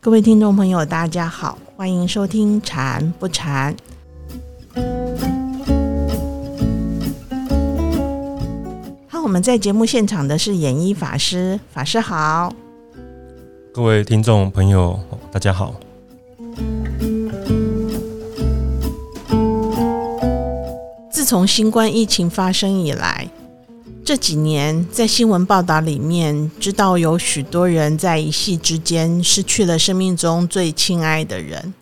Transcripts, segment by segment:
各位听众朋友，大家好，欢迎收听《禅不禅》。好，我们在节目现场的是演一法师，法师好。各位听众朋友，大家好。自从新冠疫情发生以来，这几年在新闻报道里面，知道有许多人在一夕之间失去了生命中最亲爱的人，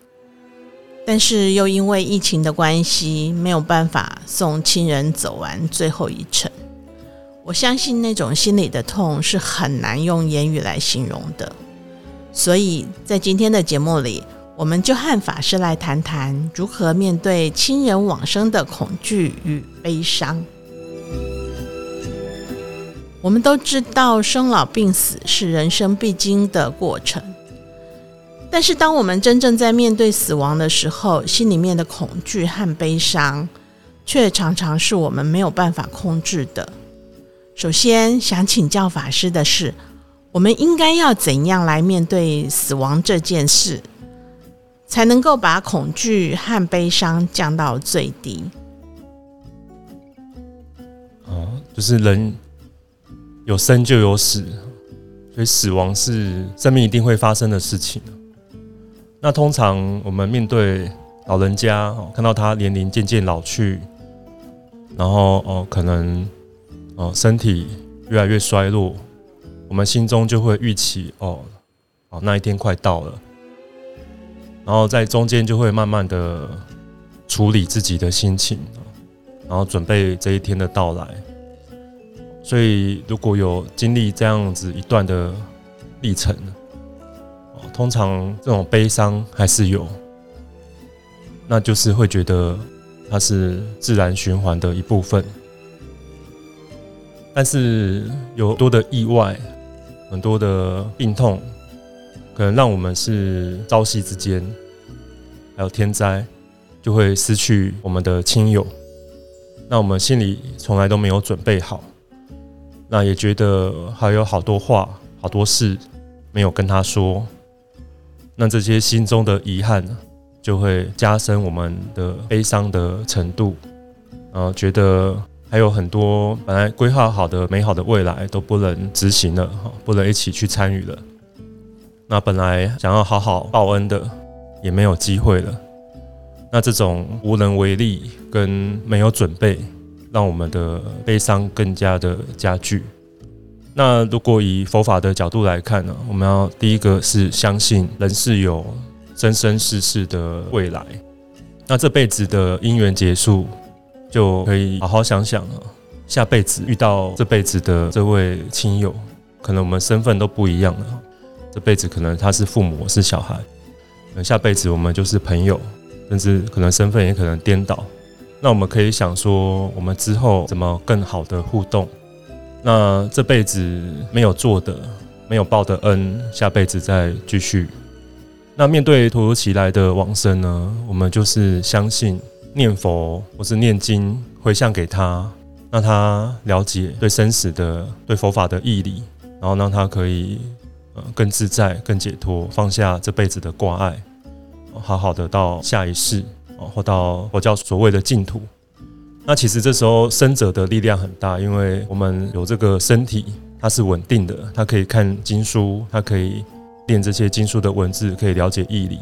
但是又因为疫情的关系，没有办法送亲人走完最后一程。我相信那种心里的痛是很难用言语来形容的，所以在今天的节目里。我们就和法师来谈谈如何面对亲人往生的恐惧与悲伤。我们都知道生老病死是人生必经的过程，但是当我们真正在面对死亡的时候，心里面的恐惧和悲伤，却常常是我们没有办法控制的。首先想请教法师的是，我们应该要怎样来面对死亡这件事？才能够把恐惧和悲伤降到最低。哦，就是人有生就有死，所以死亡是生命一定会发生的事情。那通常我们面对老人家，看到他年龄渐渐老去，然后哦，可能哦身体越来越衰弱，我们心中就会预期哦，哦那一天快到了。然后在中间就会慢慢的处理自己的心情，然后准备这一天的到来。所以如果有经历这样子一段的历程，通常这种悲伤还是有，那就是会觉得它是自然循环的一部分。但是有多的意外，很多的病痛。可能让我们是朝夕之间，还有天灾，就会失去我们的亲友。那我们心里从来都没有准备好，那也觉得还有好多话、好多事没有跟他说。那这些心中的遗憾，就会加深我们的悲伤的程度。然后觉得还有很多本来规划好的美好的未来都不能执行了，不能一起去参与了。那本来想要好好报恩的，也没有机会了。那这种无能为力跟没有准备，让我们的悲伤更加的加剧。那如果以佛法的角度来看呢，我们要第一个是相信人是有生生世世的未来。那这辈子的因缘结束，就可以好好想想了。下辈子遇到这辈子的这位亲友，可能我们身份都不一样了。这辈子可能他是父母，是小孩，那下辈子我们就是朋友，甚至可能身份也可能颠倒。那我们可以想说，我们之后怎么更好的互动？那这辈子没有做的、没有报的恩，下辈子再继续。那面对突如其来的往生呢？我们就是相信念佛或是念经回向给他，让他了解对生死的、对佛法的义理，然后让他可以。呃，更自在、更解脱，放下这辈子的挂碍，好好的到下一世哦，或到佛教所谓的净土。那其实这时候生者的力量很大，因为我们有这个身体，它是稳定的，它可以看经书，它可以念这些经书的文字，可以了解义理。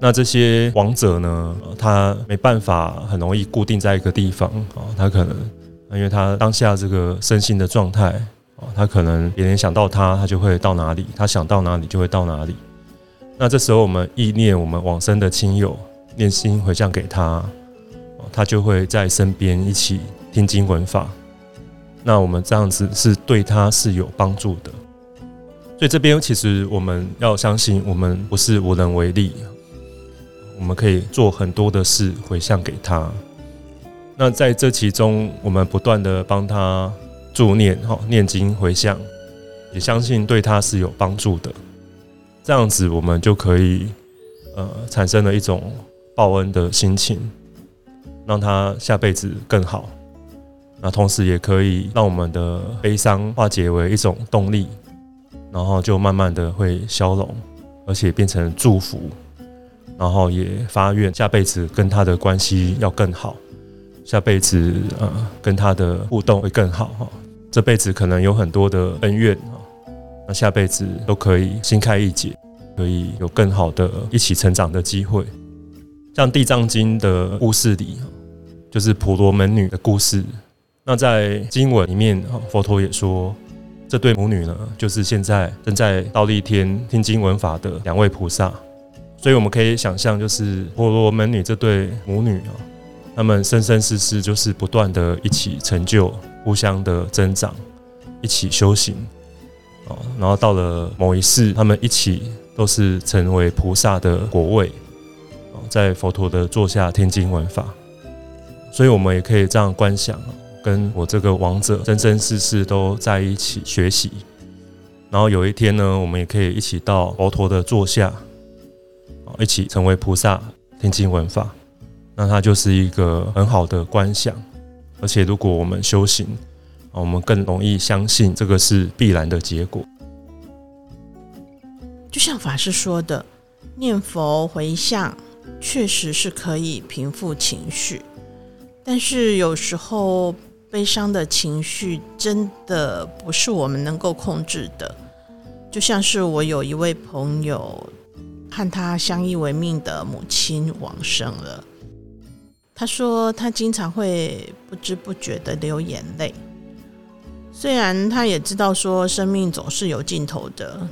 那这些亡者呢，他没办法很容易固定在一个地方啊，他可能因为他当下这个身心的状态啊。他可能别人想到他，他就会到哪里；他想到哪里就会到哪里。那这时候我们意念我们往生的亲友，念心回向给他，他就会在身边一起听经闻法。那我们这样子是对他是有帮助的。所以这边其实我们要相信，我们不是无能为力，我们可以做很多的事回向给他。那在这其中，我们不断的帮他。助念哈，念经回向，也相信对他是有帮助的。这样子，我们就可以呃产生了一种报恩的心情，让他下辈子更好。那同时也可以让我们的悲伤化解为一种动力，然后就慢慢的会消融，而且变成祝福，然后也发愿下辈子跟他的关系要更好，下辈子呃跟他的互动会更好哈。这辈子可能有很多的恩怨啊，那下辈子都可以心开意解，可以有更好的一起成长的机会。像《地藏经》的故事里，就是婆罗门女的故事。那在经文里面，佛陀也说，这对母女呢，就是现在正在倒立天听经闻法的两位菩萨。所以我们可以想象，就是婆罗门女这对母女啊，他们生生世世就是不断的一起成就。互相的增长，一起修行，哦，然后到了某一世，他们一起都是成为菩萨的果位，在佛陀的座下听经闻法，所以我们也可以这样观想，跟我这个王者生生世世都在一起学习，然后有一天呢，我们也可以一起到佛陀的座下，一起成为菩萨听经闻法，那它就是一个很好的观想。而且，如果我们修行，我们更容易相信这个是必然的结果。就像法师说的，念佛回向确实是可以平复情绪，但是有时候悲伤的情绪真的不是我们能够控制的。就像是我有一位朋友，和他相依为命的母亲往生了。他说，他经常会不知不觉的流眼泪。虽然他也知道说生命总是有尽头的，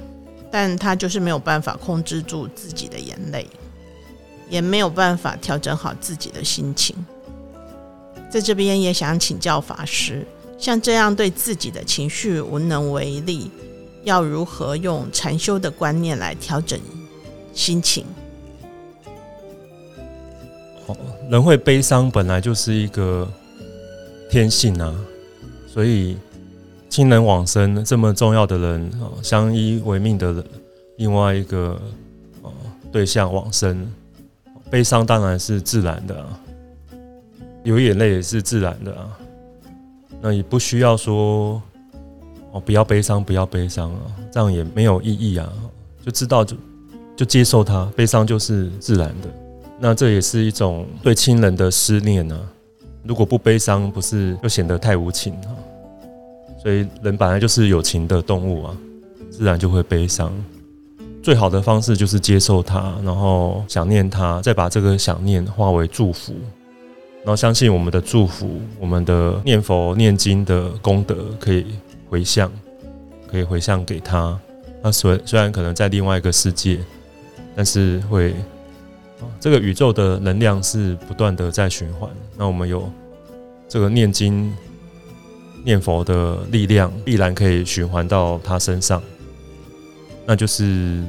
但他就是没有办法控制住自己的眼泪，也没有办法调整好自己的心情。在这边也想请教法师，像这样对自己的情绪无能为力，要如何用禅修的观念来调整心情？人会悲伤，本来就是一个天性啊。所以亲人往生，这么重要的人啊，相依为命的人，另外一个哦对象往生，悲伤当然是自然的啊，有眼泪也是自然的啊。那也不需要说哦，不要悲伤，不要悲伤啊，这样也没有意义啊。就知道就就接受它，悲伤就是自然的。那这也是一种对亲人的思念呢。如果不悲伤，不是就显得太无情啊？所以人本来就是有情的动物啊，自然就会悲伤。最好的方式就是接受它，然后想念它，再把这个想念化为祝福，然后相信我们的祝福，我们的念佛念经的功德可以回向，可以回向给他。那虽虽然可能在另外一个世界，但是会。这个宇宙的能量是不断的在循环，那我们有这个念经、念佛的力量，必然可以循环到他身上。那就是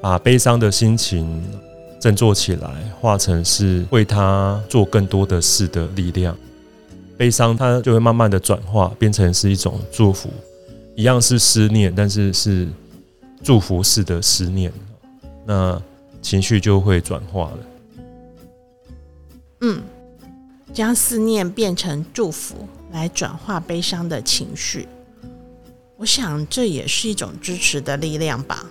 把悲伤的心情振作起来，化成是为他做更多的事的力量。悲伤它就会慢慢的转化，变成是一种祝福，一样是思念，但是是祝福式的思念。那。情绪就会转化了。嗯，将思念变成祝福，来转化悲伤的情绪。我想这也是一种支持的力量吧。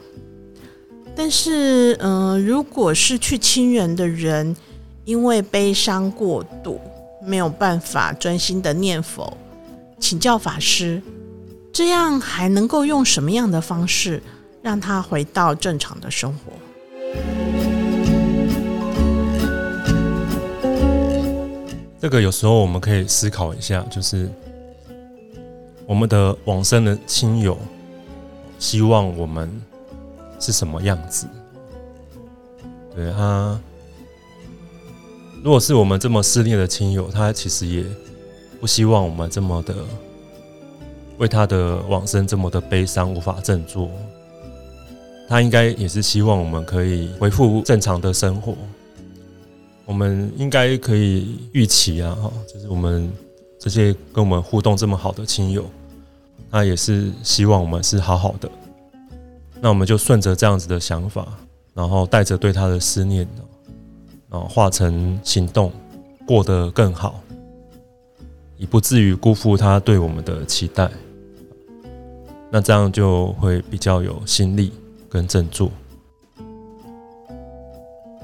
但是，嗯，如果失去亲人的人因为悲伤过度，没有办法专心的念佛，请教法师，这样还能够用什么样的方式让他回到正常的生活？这个有时候我们可以思考一下，就是我们的往生的亲友希望我们是什么样子？对他，如果是我们这么失恋的亲友，他其实也不希望我们这么的为他的往生这么的悲伤，无法振作。他应该也是希望我们可以恢复正常的生活。我们应该可以预期啊，哈，就是我们这些跟我们互动这么好的亲友，他也是希望我们是好好的。那我们就顺着这样子的想法，然后带着对他的思念，然后化成行动，过得更好。以不至于辜负他对我们的期待。那这样就会比较有心力跟振作。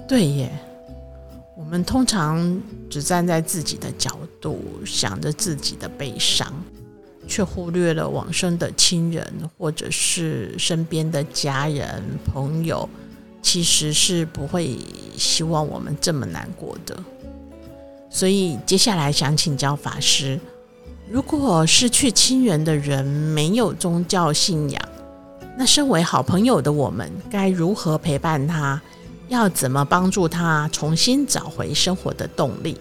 对耶，我们通常只站在自己的角度，想着自己的悲伤，却忽略了往生的亲人或者是身边的家人朋友，其实是不会希望我们这么难过的。所以接下来想请教法师。如果失去亲人的人没有宗教信仰，那身为好朋友的我们该如何陪伴他？要怎么帮助他重新找回生活的动力？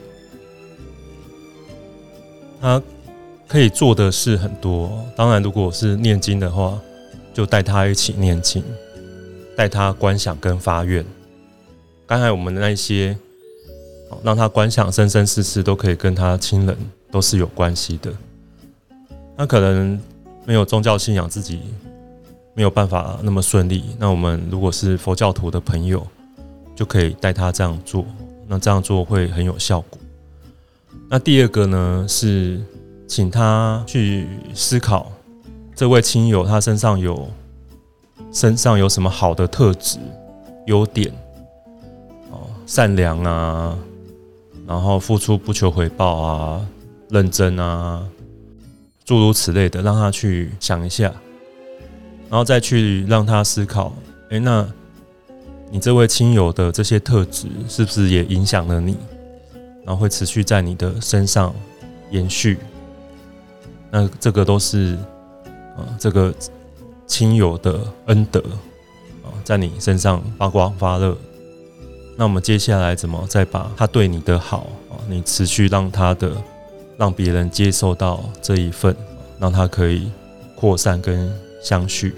他可以做的事很多。当然，如果是念经的话，就带他一起念经，带他观想跟发愿。刚才我们的那些，让他观想生生世世都可以跟他亲人。都是有关系的。那可能没有宗教信仰，自己没有办法那么顺利。那我们如果是佛教徒的朋友，就可以带他这样做。那这样做会很有效果。那第二个呢，是请他去思考这位亲友他身上有身上有什么好的特质、优点哦，善良啊，然后付出不求回报啊。认真啊，诸如此类的，让他去想一下，然后再去让他思考。哎，那你这位亲友的这些特质，是不是也影响了你？然后会持续在你的身上延续？那这个都是啊，这个亲友的恩德啊，在你身上发光发热。那我们接下来怎么再把他对你的好啊，你持续让他的。让别人接受到这一份，让他可以扩散跟相续，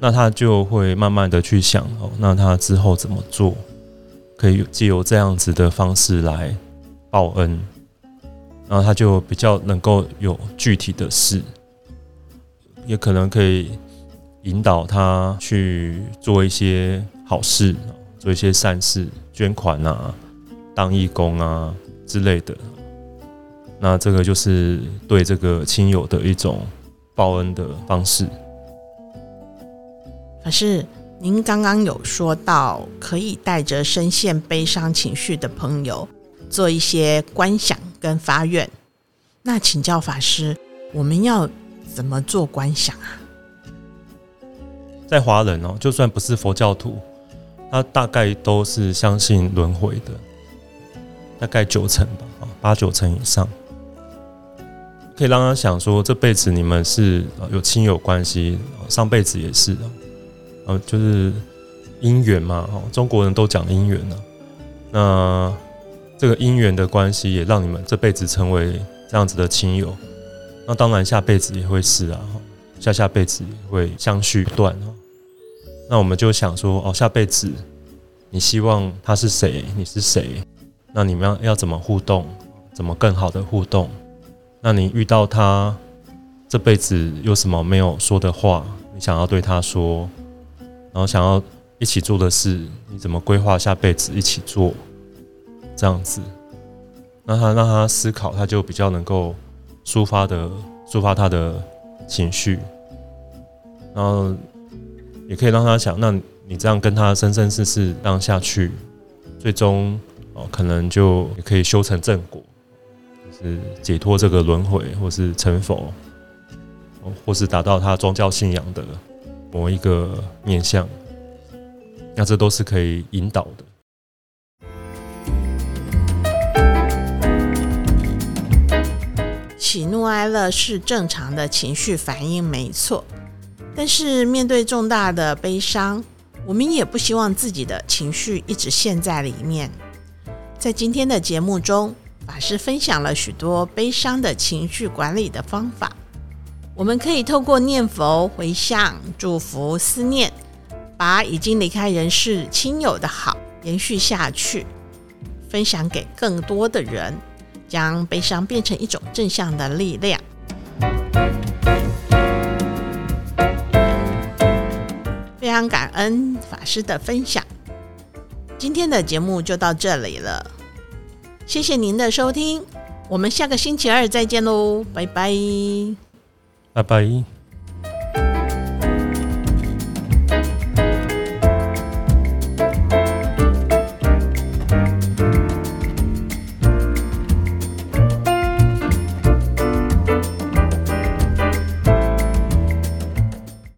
那他就会慢慢的去想哦，那他之后怎么做，可以借由这样子的方式来报恩，然后他就比较能够有具体的事，也可能可以引导他去做一些好事，做一些善事，捐款啊，当义工啊之类的。那这个就是对这个亲友的一种报恩的方式。可是您刚刚有说到，可以带着深陷悲伤情绪的朋友做一些观想跟发愿。那请教法师，我们要怎么做观想啊？在华人哦，就算不是佛教徒，他大概都是相信轮回的，大概九成吧，啊，八九成以上。可以让他想说，这辈子你们是有亲友关系，上辈子也是，呃，就是姻缘嘛，哦，中国人都讲姻缘呢。那这个姻缘的关系，也让你们这辈子成为这样子的亲友。那当然，下辈子也会是啊，下下辈子也会相续不断。那我们就想说，哦，下辈子你希望他是谁？你是谁？那你们要要怎么互动？怎么更好的互动？那你遇到他这辈子有什么没有说的话，你想要对他说，然后想要一起做的事，你怎么规划下辈子一起做？这样子，那他让他思考，他就比较能够抒发的抒发他的情绪，然后也可以让他想，那你这样跟他生生世世这样下去，最终哦，可能就也可以修成正果。是解脱这个轮回，或是成佛，或是达到他宗教信仰的某一个面向，那这都是可以引导的。喜怒哀乐是正常的情绪反应，没错。但是面对重大的悲伤，我们也不希望自己的情绪一直陷在里面。在今天的节目中。法师分享了许多悲伤的情绪管理的方法，我们可以透过念佛、回向、祝福、思念，把已经离开人世亲友的好延续下去，分享给更多的人，将悲伤变成一种正向的力量。非常感恩法师的分享，今天的节目就到这里了。谢谢您的收听。我们下个星期二再见喽，拜拜。拜拜。